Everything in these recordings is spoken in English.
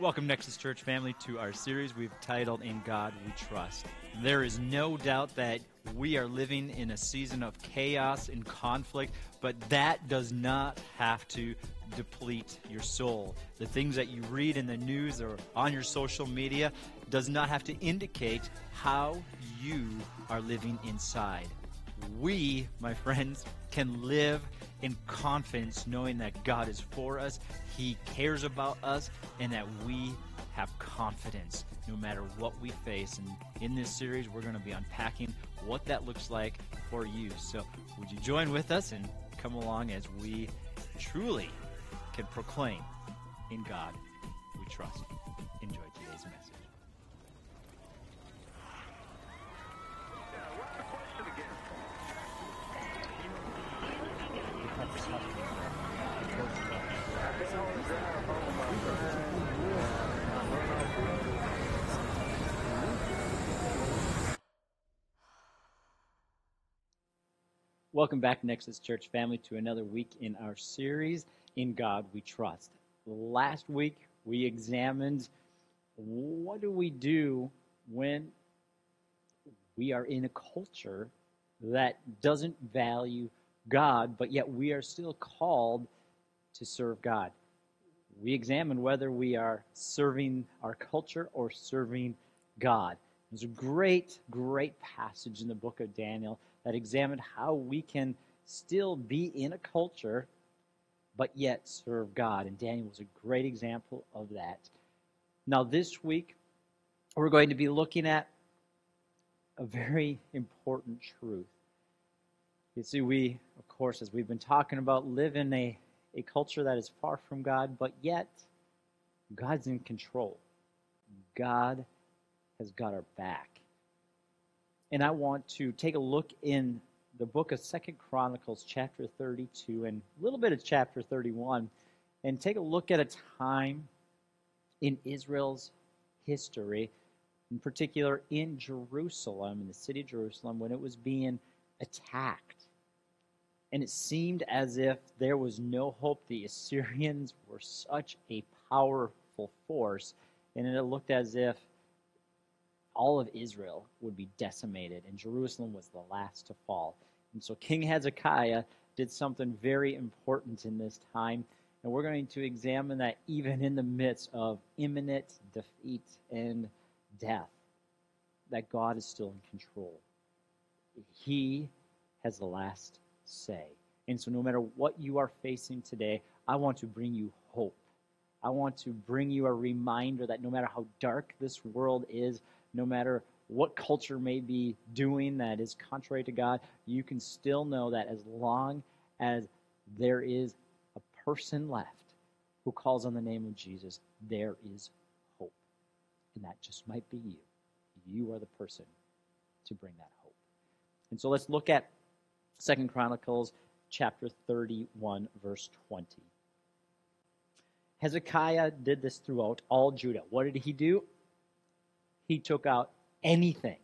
Welcome, Nexus Church family, to our series we've titled In God We Trust. There is no doubt that we are living in a season of chaos and conflict, but that does not have to deplete your soul. The things that you read in the news or on your social media does not have to indicate how you are living inside. We, my friends, can live in confidence knowing that God is for us, He cares about us, and that we have confidence no matter what we face. And in this series, we're going to be unpacking what that looks like for you. So, would you join with us and come along as we truly can proclaim in God we trust? Enjoy today's message. Welcome back, Nexus Church family, to another week in our series, In God We Trust. Last week, we examined what do we do when we are in a culture that doesn't value God, but yet we are still called to serve God. We examine whether we are serving our culture or serving God. There's a great, great passage in the book of Daniel that examined how we can still be in a culture but yet serve God. And Daniel was a great example of that. Now, this week, we're going to be looking at a very important truth. You see, we, of course, as we've been talking about, live in a, a culture that is far from God, but yet God's in control. God has got our back and I want to take a look in the book of Second Chronicles, chapter 32, and a little bit of chapter 31, and take a look at a time in Israel's history, in particular in Jerusalem, in the city of Jerusalem, when it was being attacked. And it seemed as if there was no hope. The Assyrians were such a powerful force, and it looked as if all of Israel would be decimated, and Jerusalem was the last to fall. And so King Hezekiah did something very important in this time, and we're going to examine that even in the midst of imminent defeat and death, that God is still in control. He has the last say. And so, no matter what you are facing today, I want to bring you hope. I want to bring you a reminder that no matter how dark this world is, no matter what culture may be doing that is contrary to God, you can still know that as long as there is a person left who calls on the name of Jesus, there is hope. And that just might be you. You are the person to bring that hope. And so let's look at Second Chronicles chapter 31 verse 20. Hezekiah did this throughout all Judah. What did he do? he took out anything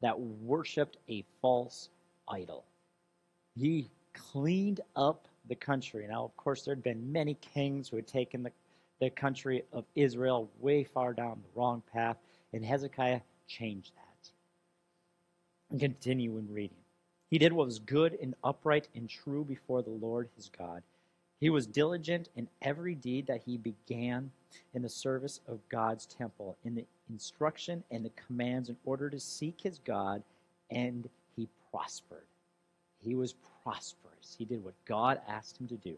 that worshiped a false idol. He cleaned up the country. Now, of course, there had been many kings who had taken the, the country of Israel way far down the wrong path, and Hezekiah changed that. And continue in reading. He did what was good and upright and true before the Lord his God. He was diligent in every deed that he began in the service of God's temple, in the instruction and the commands in order to seek his God, and he prospered. He was prosperous. He did what God asked him to do.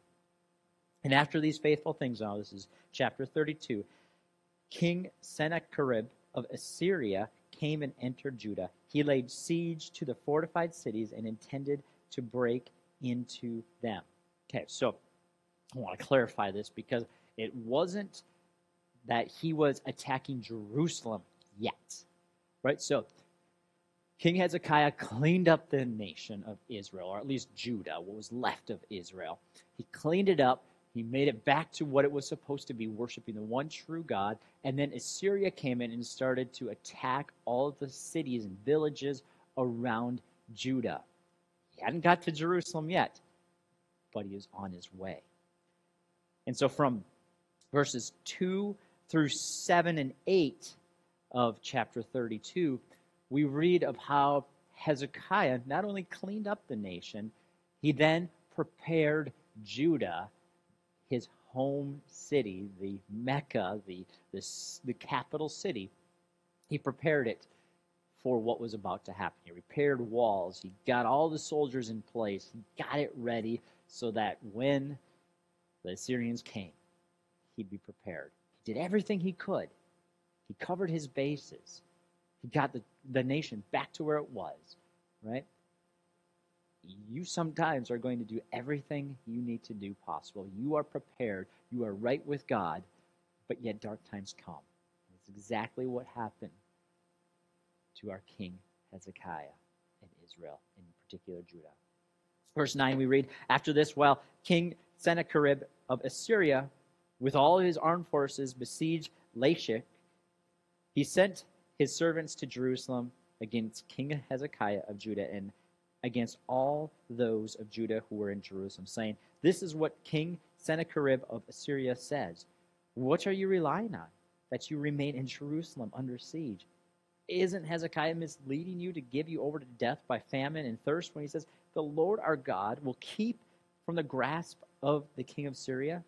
And after these faithful things, now this is chapter 32, King Sennacherib of Assyria came and entered Judah. He laid siege to the fortified cities and intended to break into them. Okay, so I want to clarify this because it wasn't that he was attacking Jerusalem yet. Right? So King Hezekiah cleaned up the nation of Israel, or at least Judah, what was left of Israel. He cleaned it up. He made it back to what it was supposed to be, worshiping the one true God. And then Assyria came in and started to attack all of the cities and villages around Judah. He hadn't got to Jerusalem yet, but he is on his way. And so from verses 2 through 7 and 8 of chapter 32, we read of how Hezekiah not only cleaned up the nation, he then prepared Judah, his home city, the Mecca, the, the, the capital city. He prepared it for what was about to happen. He repaired walls. He got all the soldiers in place. He got it ready so that when the Assyrians came, he'd be prepared. He did everything he could. He covered his bases. He got the, the nation back to where it was, right? You sometimes are going to do everything you need to do possible. You are prepared. You are right with God, but yet dark times come. That's exactly what happened to our king Hezekiah in Israel, in particular Judah. Verse 9, we read After this, while King Sennacherib of Assyria, with all his armed forces, besieged Lachish, he sent his servants to Jerusalem against King Hezekiah of Judah and against all those of Judah who were in Jerusalem, saying, This is what King Sennacherib of Assyria says. What are you relying on? That you remain in Jerusalem under siege. Isn't Hezekiah misleading you to give you over to death by famine and thirst when he says, The Lord our God will keep from the grasp of the king of Syria?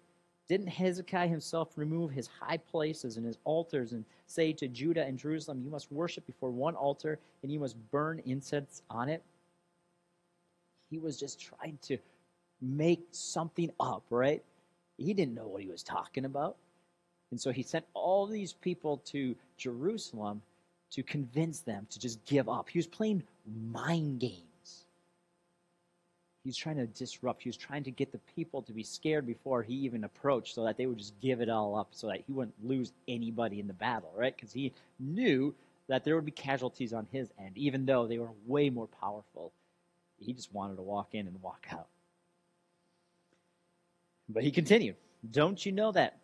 Didn't Hezekiah himself remove his high places and his altars and say to Judah and Jerusalem, You must worship before one altar and you must burn incense on it? He was just trying to make something up, right? He didn't know what he was talking about. And so he sent all these people to Jerusalem to convince them to just give up. He was playing mind games. He was trying to disrupt. He was trying to get the people to be scared before he even approached so that they would just give it all up so that he wouldn't lose anybody in the battle, right? Because he knew that there would be casualties on his end, even though they were way more powerful. He just wanted to walk in and walk out. But he continued, Don't you know that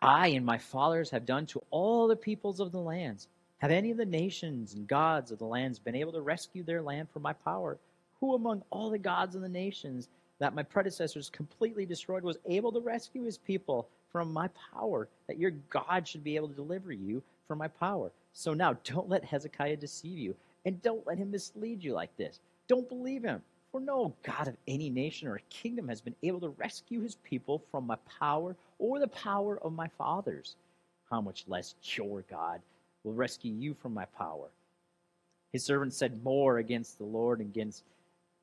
I and my fathers have done to all the peoples of the lands? Have any of the nations and gods of the lands been able to rescue their land from my power? Who among all the gods of the nations that my predecessors completely destroyed was able to rescue his people from my power? That your God should be able to deliver you from my power. So now don't let Hezekiah deceive you, and don't let him mislead you like this. Don't believe him. For no God of any nation or kingdom has been able to rescue his people from my power or the power of my fathers. How much less your God will rescue you from my power. His servant said more against the Lord and against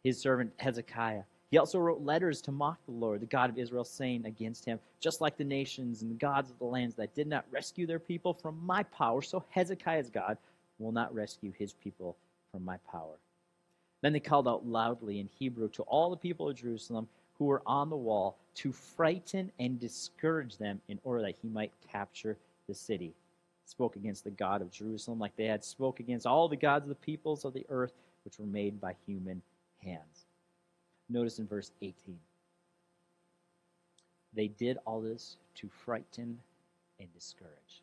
his servant Hezekiah. He also wrote letters to mock the Lord, the God of Israel, saying against him, Just like the nations and the gods of the lands that did not rescue their people from my power, so Hezekiah's God will not rescue his people from my power. Then they called out loudly in Hebrew to all the people of Jerusalem who were on the wall to frighten and discourage them in order that he might capture the city spoke against the God of Jerusalem, like they had spoke against all the gods of the peoples of the earth, which were made by human hands. Notice in verse 18. They did all this to frighten and discourage.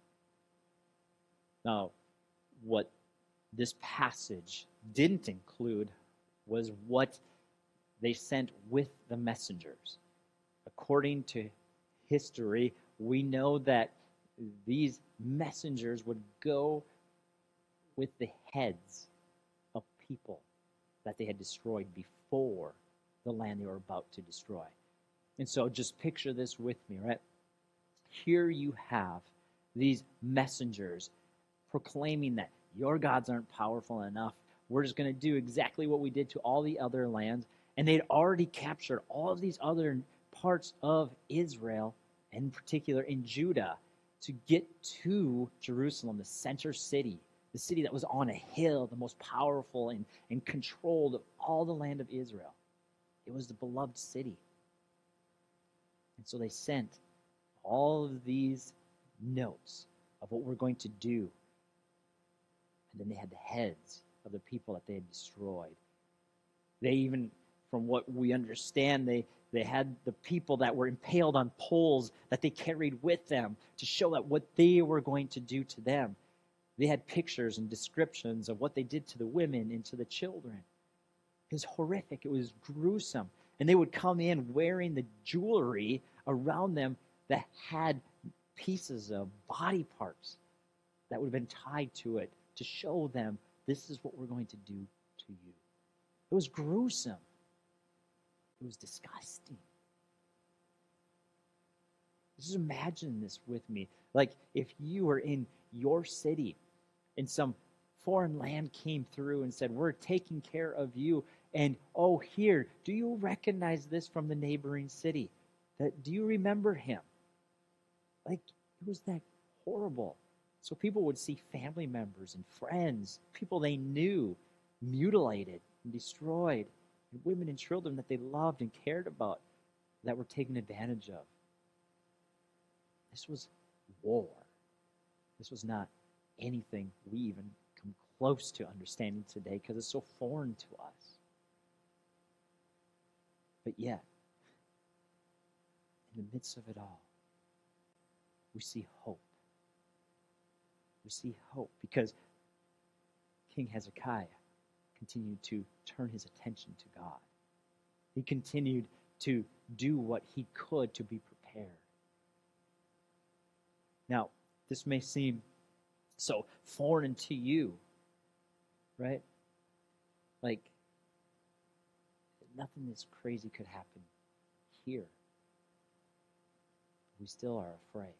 Now, what this passage didn't include was what they sent with the messengers. According to history, we know that these messengers would go with the heads of people that they had destroyed before the land they were about to destroy. And so just picture this with me, right? Here you have these messengers proclaiming that your gods aren't powerful enough. We're just going to do exactly what we did to all the other lands. And they'd already captured all of these other parts of Israel, in particular in Judah to get to Jerusalem, the center city, the city that was on a hill, the most powerful and, and controlled of all the land of Israel. It was the beloved city. And so they sent all of these notes of what we're going to do. And then they had the heads of the people that they had destroyed. They even, from what we understand, they, they had the people that were impaled on poles that they carried with them to show that what they were going to do to them. They had pictures and descriptions of what they did to the women and to the children. It was horrific. It was gruesome. And they would come in wearing the jewelry around them that had pieces of body parts that would have been tied to it to show them this is what we're going to do to you. It was gruesome. It was disgusting. Just imagine this with me. Like if you were in your city and some foreign land came through and said, We're taking care of you. And oh, here, do you recognize this from the neighboring city? That do you remember him? Like it was that horrible. So people would see family members and friends, people they knew, mutilated and destroyed, and women and children that they loved and cared about that were taken advantage of. This was war. This was not anything we even come close to understanding today because it's so foreign to us. But yet, in the midst of it all, we see hope. See hope because King Hezekiah continued to turn his attention to God. He continued to do what he could to be prepared. Now, this may seem so foreign to you, right? Like, nothing this crazy could happen here. We still are afraid.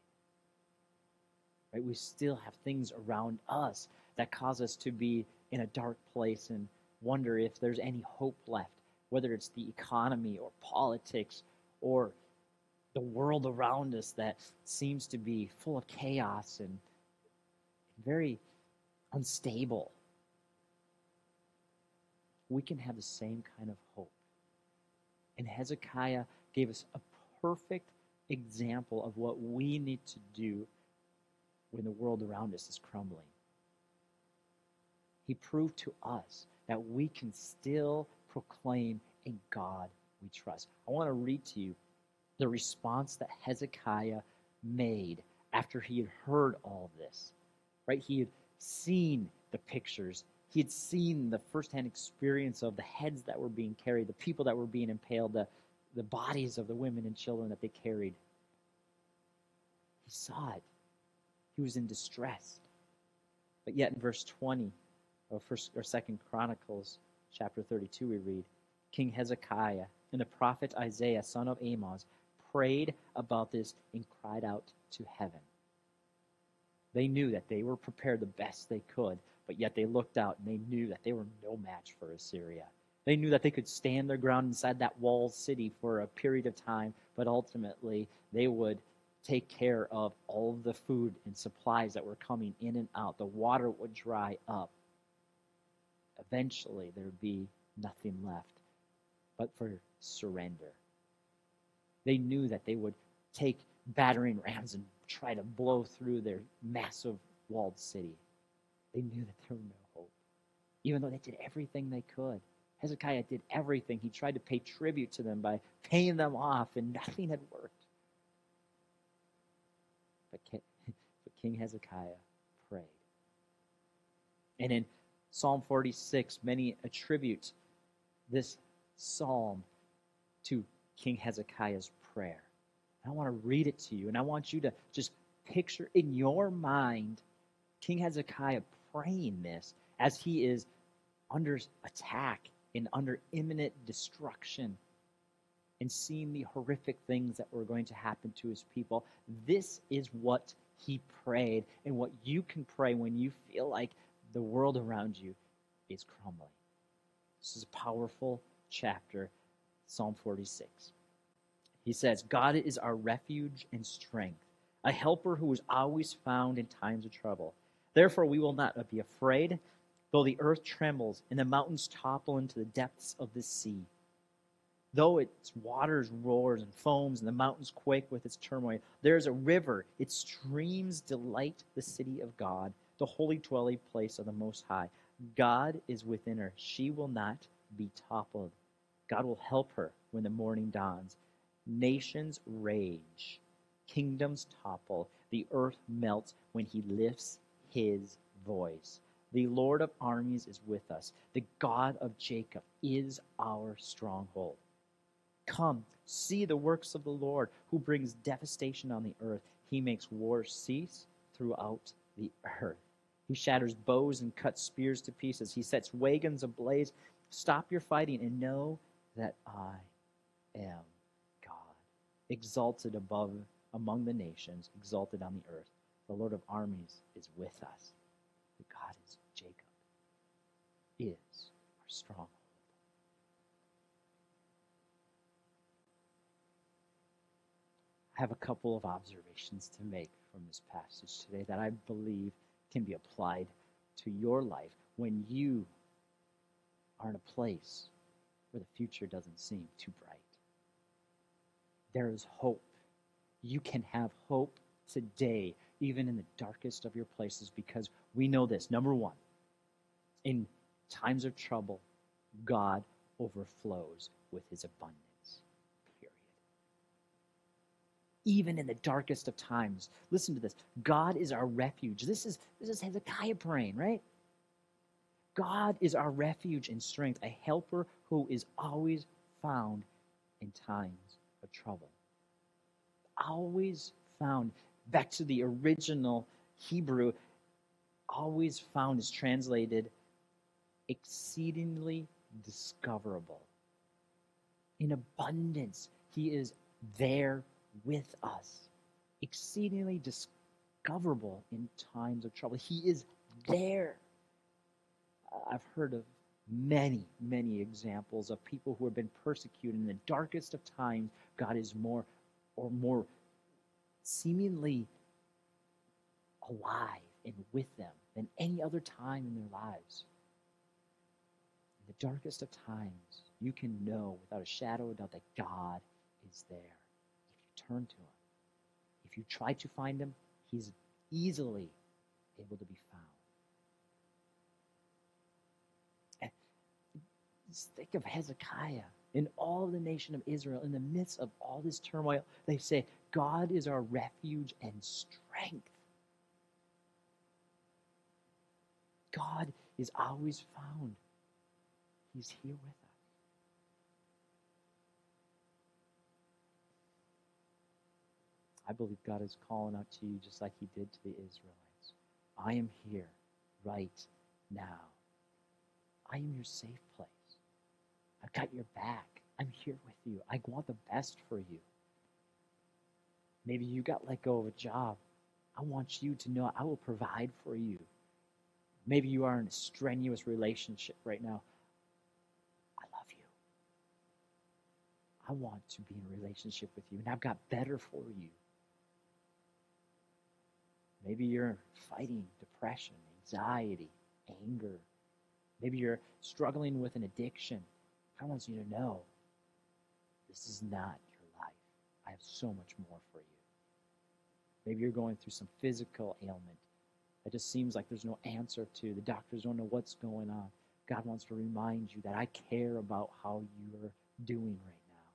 Right? We still have things around us that cause us to be in a dark place and wonder if there's any hope left, whether it's the economy or politics or the world around us that seems to be full of chaos and very unstable. We can have the same kind of hope. And Hezekiah gave us a perfect example of what we need to do when the world around us is crumbling. He proved to us that we can still proclaim in God we trust. I want to read to you the response that Hezekiah made after he had heard all this. Right? He had seen the pictures. He had seen the firsthand experience of the heads that were being carried, the people that were being impaled, the, the bodies of the women and children that they carried. He saw it. He was in distress. But yet in verse 20 of first or second Chronicles chapter 32 we read, King Hezekiah and the prophet Isaiah, son of Amos, prayed about this and cried out to heaven. They knew that they were prepared the best they could, but yet they looked out and they knew that they were no match for Assyria. They knew that they could stand their ground inside that walled city for a period of time, but ultimately they would take care of all of the food and supplies that were coming in and out. The water would dry up. Eventually, there would be nothing left but for surrender. They knew that they would take battering rams and try to blow through their massive walled city. They knew that there was no hope, even though they did everything they could. Hezekiah did everything. He tried to pay tribute to them by paying them off, and nothing had worked. But King Hezekiah prayed. And in Psalm 46, many attribute this psalm to King Hezekiah's prayer. I want to read it to you, and I want you to just picture in your mind King Hezekiah praying this as he is under attack and under imminent destruction and seeing the horrific things that were going to happen to his people. This is what he prayed, and what you can pray when you feel like the world around you is crumbling. This is a powerful chapter, Psalm 46. He says, God is our refuge and strength, a helper who is always found in times of trouble. Therefore, we will not be afraid, though the earth trembles and the mountains topple into the depths of the sea Though its waters roars and foams and the mountains quake with its turmoil, there is a river. Its streams delight the city of God, the holy dwelling place of the Most High. God is within her. She will not be toppled. God will help her when the morning dawns. Nations rage, kingdoms topple, the earth melts when he lifts his voice. The Lord of armies is with us. The God of Jacob is our stronghold. Come, see the works of the Lord, who brings devastation on the earth. He makes war cease throughout the earth. He shatters bows and cuts spears to pieces. He sets wagons ablaze. Stop your fighting and know that I am God, exalted above among the nations, exalted on the earth. The Lord of armies is with us. The God is Jacob, is our stronghold. I have a couple of observations to make from this passage today that I believe can be applied to your life when you are in a place where the future doesn't seem too bright. There is hope. You can have hope today, even in the darkest of your places, because we know this. Number one, in times of trouble, God overflows with his abundance. Period. Even in the darkest of times, listen to this. God is our refuge. This is this is Hezekiah praying, right? God is our refuge and strength, a helper who is always found in times of trouble. Always found. Back to the original Hebrew, always found is translated exceedingly discoverable. In abundance, He is there with us, exceedingly discoverable in times of trouble. He is there. I've heard of many, many examples of people who have been persecuted in the darkest of times. God is more or more seemingly alive and with them than any other time in their lives. In the darkest of times, you can know without a shadow of doubt that God is there turn to Him. If you try to find Him, He's easily able to be found. Just think of Hezekiah and all the nation of Israel in the midst of all this turmoil. They say, God is our refuge and strength. God is always found. He's here with us. I believe God is calling out to you just like he did to the Israelites. I am here right now. I am your safe place. I've got your back. I'm here with you. I want the best for you. Maybe you got let go of a job. I want you to know I will provide for you. Maybe you are in a strenuous relationship right now. I love you. I want to be in a relationship with you, and I've got better for you. Maybe you're fighting depression, anxiety, anger. Maybe you're struggling with an addiction. I want you to know this is not your life. I have so much more for you. Maybe you're going through some physical ailment that just seems like there's no answer to. The doctors don't know what's going on. God wants to remind you that I care about how you're doing right now.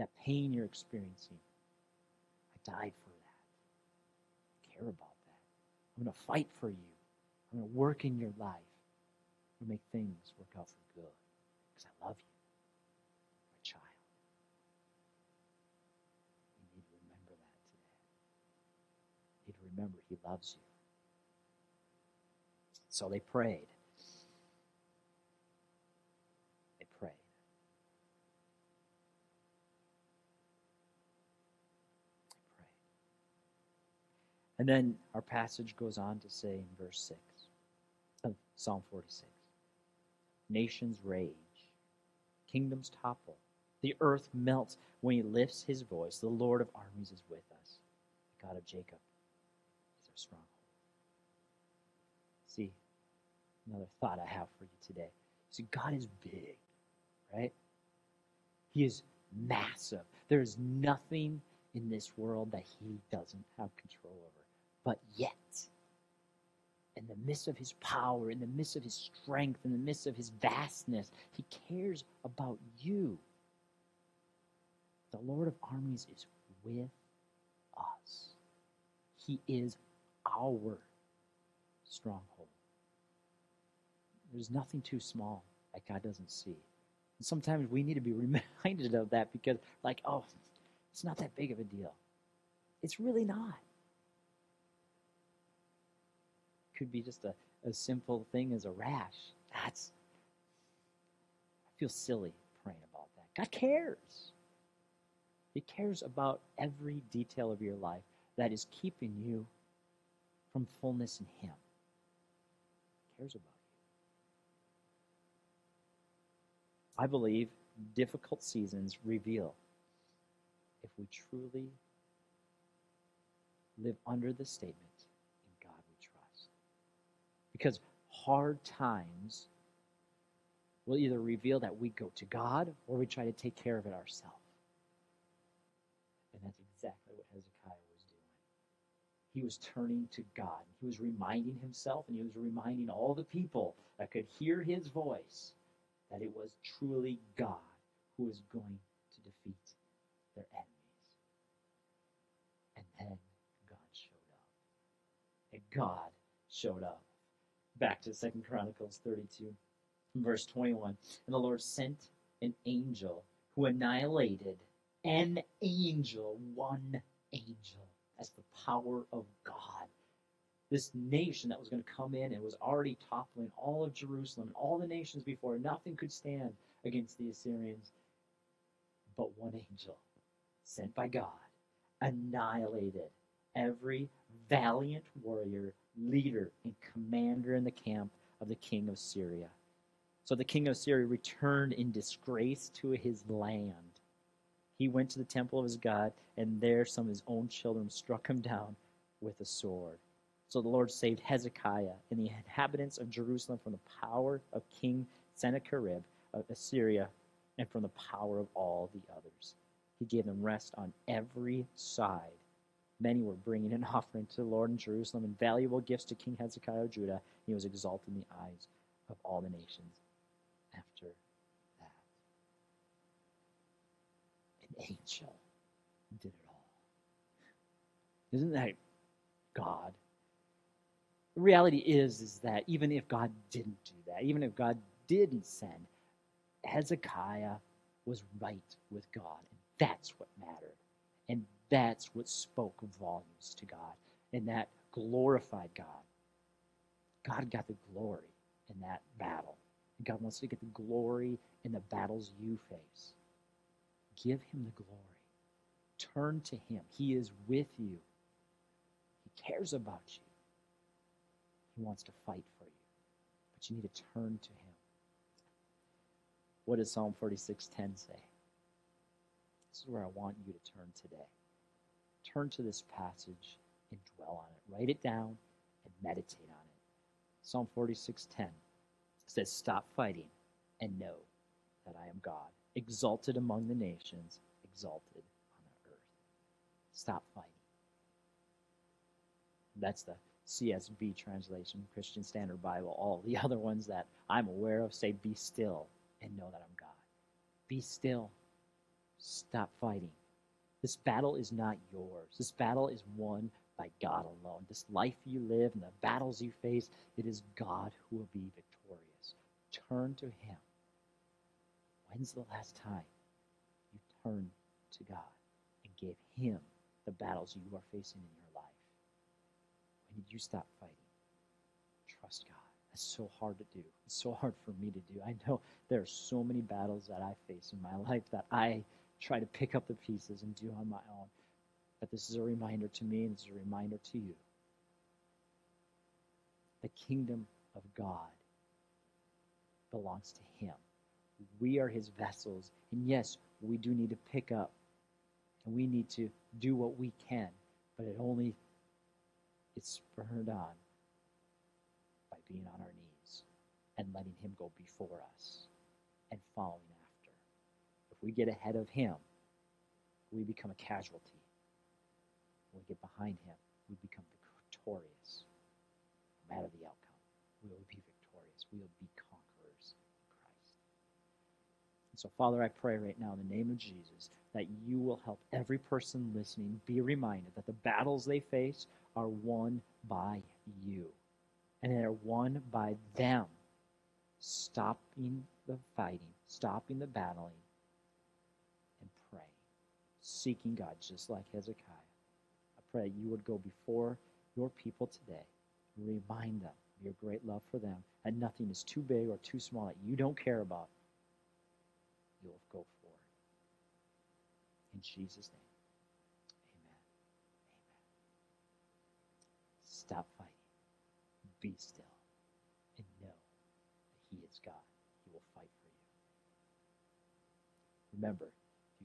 That pain you're experiencing, I died for that. I care about. I'm going to fight for you. I'm going to work in your life. To make things work out for good because I love you, my child. You need to remember that today. You need to remember He loves you. So they prayed. They prayed. They prayed. And then our passage goes on to say in verse 6 of Psalm 46 Nations rage, kingdoms topple, the earth melts when he lifts his voice. The Lord of armies is with us. The God of Jacob is our stronghold. See, another thought I have for you today. See, God is big, right? He is massive. There is nothing in this world that he doesn't have control over. But yet, in the midst of his power, in the midst of his strength, in the midst of his vastness, he cares about you. The Lord of armies is with us. He is our stronghold. There's nothing too small that God doesn't see. And sometimes we need to be reminded of that because, like, oh, it's not that big of a deal. It's really not. Could be just a, a simple thing as a rash. That's, I feel silly praying about that. God cares. He cares about every detail of your life that is keeping you from fullness in Him. He cares about you. I believe difficult seasons reveal if we truly live under the statement, in God we trust. Because hard times will either reveal that we go to God or we try to take care of it ourselves. And that's exactly what Hezekiah was doing. He was turning to God. He was reminding himself and he was reminding all the people that could hear his voice that it was truly God who was going to defeat their enemies. And then God showed up. And God showed up. Back to Second Chronicles 32, verse 21. And the Lord sent an angel who annihilated an angel, one angel. That's the power of God. This nation that was going to come in and was already toppling all of Jerusalem and all the nations before, nothing could stand against the Assyrians. But one angel, sent by God, annihilated every valiant warrior, leader, and commander in the camp of the king of Syria. So the king of Syria returned in disgrace to his land. He went to the temple of his God, and there some of his own children struck him down with a sword. So the Lord saved Hezekiah and the inhabitants of Jerusalem from the power of King Sennacherib of Assyria and from the power of all the others. He gave them rest on every side. Many were bringing an offering to the Lord in Jerusalem and valuable gifts to King Hezekiah of Judah. He was exalted in the eyes of all the nations after that. An angel did it all. Isn't that God? The reality is, is that even if God didn't do that, even if God didn't send, Hezekiah was right with God. And that's what mattered. That's what spoke volumes to God. And that glorified God. God got the glory in that battle. God wants to get the glory in the battles you face. Give him the glory. Turn to him. He is with you. He cares about you. He wants to fight for you. But you need to turn to him. What does Psalm 46:10 say? This is where I want you to turn today. Turn to this passage and dwell on it. Write it down and meditate on it. Psalm 46:10 says, "Stop fighting and know that I am God, exalted among the nations, exalted on the earth." Stop fighting. That's the CSB translation, Christian Standard Bible. All the other ones that I'm aware of say, "Be still and know that I'm God." Be still. Stop fighting. This battle is not yours. This battle is won by God alone. This life you live and the battles you face, it is God who will be victorious. Turn to Him. When's the last time you turned to God and gave Him the battles you are facing in your life? When did you stop fighting? Trust God. That's so hard to do. It's so hard for me to do. I know there are so many battles that I face in my life that I try to pick up the pieces and do on my own. But this is a reminder to me and it's a reminder to you. The kingdom of God belongs to Him. We are His vessels. And yes, we do need to pick up and we need to do what we can, but it only it's spurred on by being on our knees and letting Him go before us and following after. If we get ahead of Him, we become a casualty. When we get behind Him, we become victorious. No matter the outcome, we will be victorious. We will be conquerors in Christ. And so, Father, I pray right now in the name of Jesus that you will help every person listening be reminded that the battles they face are won by you and they're won by them stopping the fighting, stopping the battling, seeking God just like Hezekiah. I pray you would go before your people today, Remind them of your great love for them, and nothing is too big or too small that you don't care about. You'll go forward. In Jesus' name. Amen. Amen. Stop fighting. Be still. And know that He is God. He will fight for you. Remember,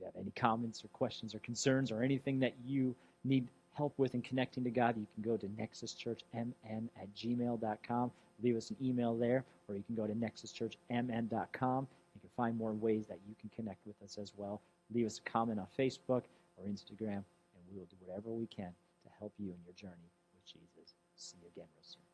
have any comments or questions or concerns or anything that you need help with in connecting to God, you can go to nexuschurchmn at gmail.com. Leave us an email there, or you can go to nexuschurchmn.com. You can find more ways that you can connect with us as well. Leave us a comment on Facebook or Instagram, and we will do whatever we can to help you in your journey with Jesus. See you again real soon.